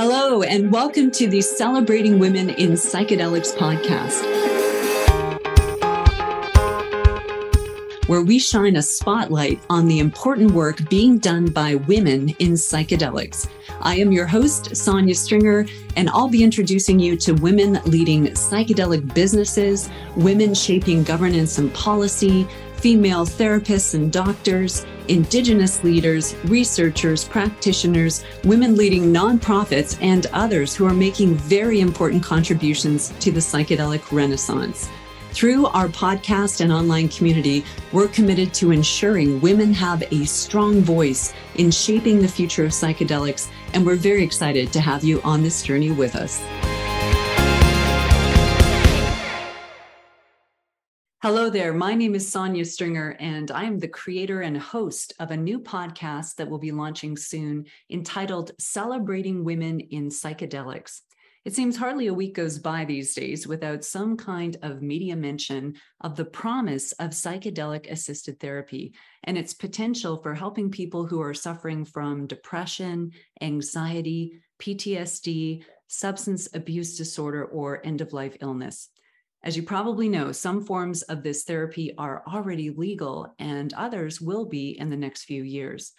Hello, and welcome to the Celebrating Women in Psychedelics podcast, where we shine a spotlight on the important work being done by women in psychedelics. I am your host, Sonia Stringer, and I'll be introducing you to women leading psychedelic businesses, women shaping governance and policy, female therapists and doctors, Indigenous leaders, researchers, practitioners, women leading nonprofits, and others who are making very important contributions to the psychedelic renaissance. Through our podcast and online community, we're committed to ensuring women have a strong voice in shaping the future of psychedelics, and we're very excited to have you on this journey with us. Hello there. My name is Sonia Stringer, and I am the creator and host of a new podcast that will be launching soon entitled Celebrating Women in Psychedelics. It seems hardly a week goes by these days without some kind of media mention of the promise of psychedelic assisted therapy and its potential for helping people who are suffering from depression, anxiety, PTSD, substance abuse disorder, or end of life illness. As you probably know, some forms of this therapy are already legal and others will be in the next few years.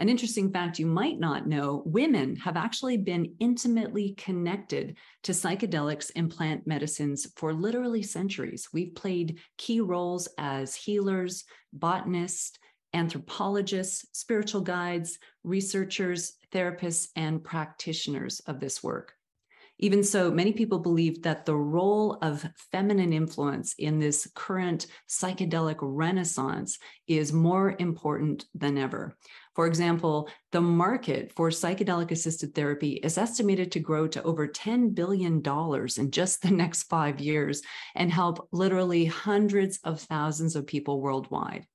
An interesting fact you might not know women have actually been intimately connected to psychedelics and plant medicines for literally centuries. We've played key roles as healers, botanists, anthropologists, spiritual guides, researchers, therapists, and practitioners of this work. Even so, many people believe that the role of feminine influence in this current psychedelic renaissance is more important than ever. For example, the market for psychedelic assisted therapy is estimated to grow to over $10 billion in just the next five years and help literally hundreds of thousands of people worldwide.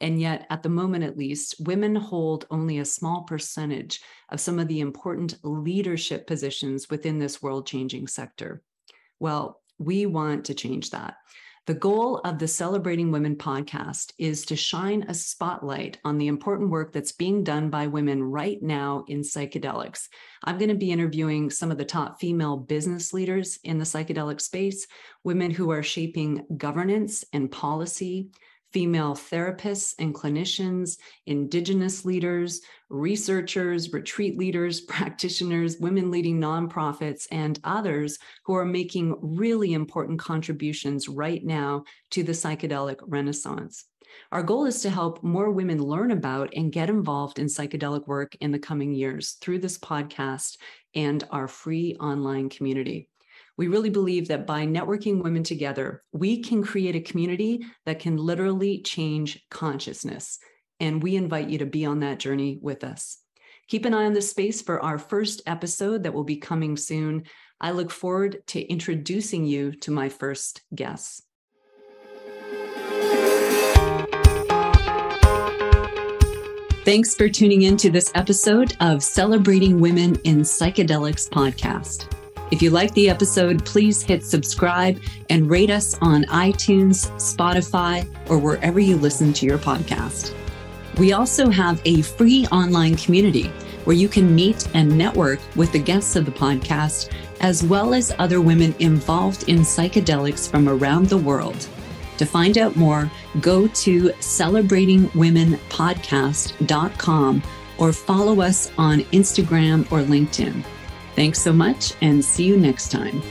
And yet, at the moment at least, women hold only a small percentage of some of the important leadership positions within this world changing sector. Well, we want to change that. The goal of the Celebrating Women podcast is to shine a spotlight on the important work that's being done by women right now in psychedelics. I'm going to be interviewing some of the top female business leaders in the psychedelic space, women who are shaping governance and policy, female therapists and clinicians, Indigenous leaders, researchers, retreat leaders, practitioners, women leading nonprofits, and others who are making really important contributions right now to the psychedelic renaissance. Our goal is to help more women learn about and get involved in psychedelic work in the coming years through this podcast and our free online community. We really believe that by networking women together, we can create a community that can literally change consciousness. And we invite you to be on that journey with us. Keep an eye on the space for our first episode that will be coming soon. I look forward to introducing you to my first guests. Thanks for tuning in to this episode of Celebrating Women in Psychedelics podcast. If you like the episode, please hit subscribe and rate us on iTunes, Spotify, or wherever you listen to your podcast. We also have a free online community where you can meet and network with the guests of the podcast, as well as other women involved in psychedelics from around the world. To find out more, go to celebratingwomenpodcast.com or follow us on Instagram or LinkedIn. Thanks so much and see you next time.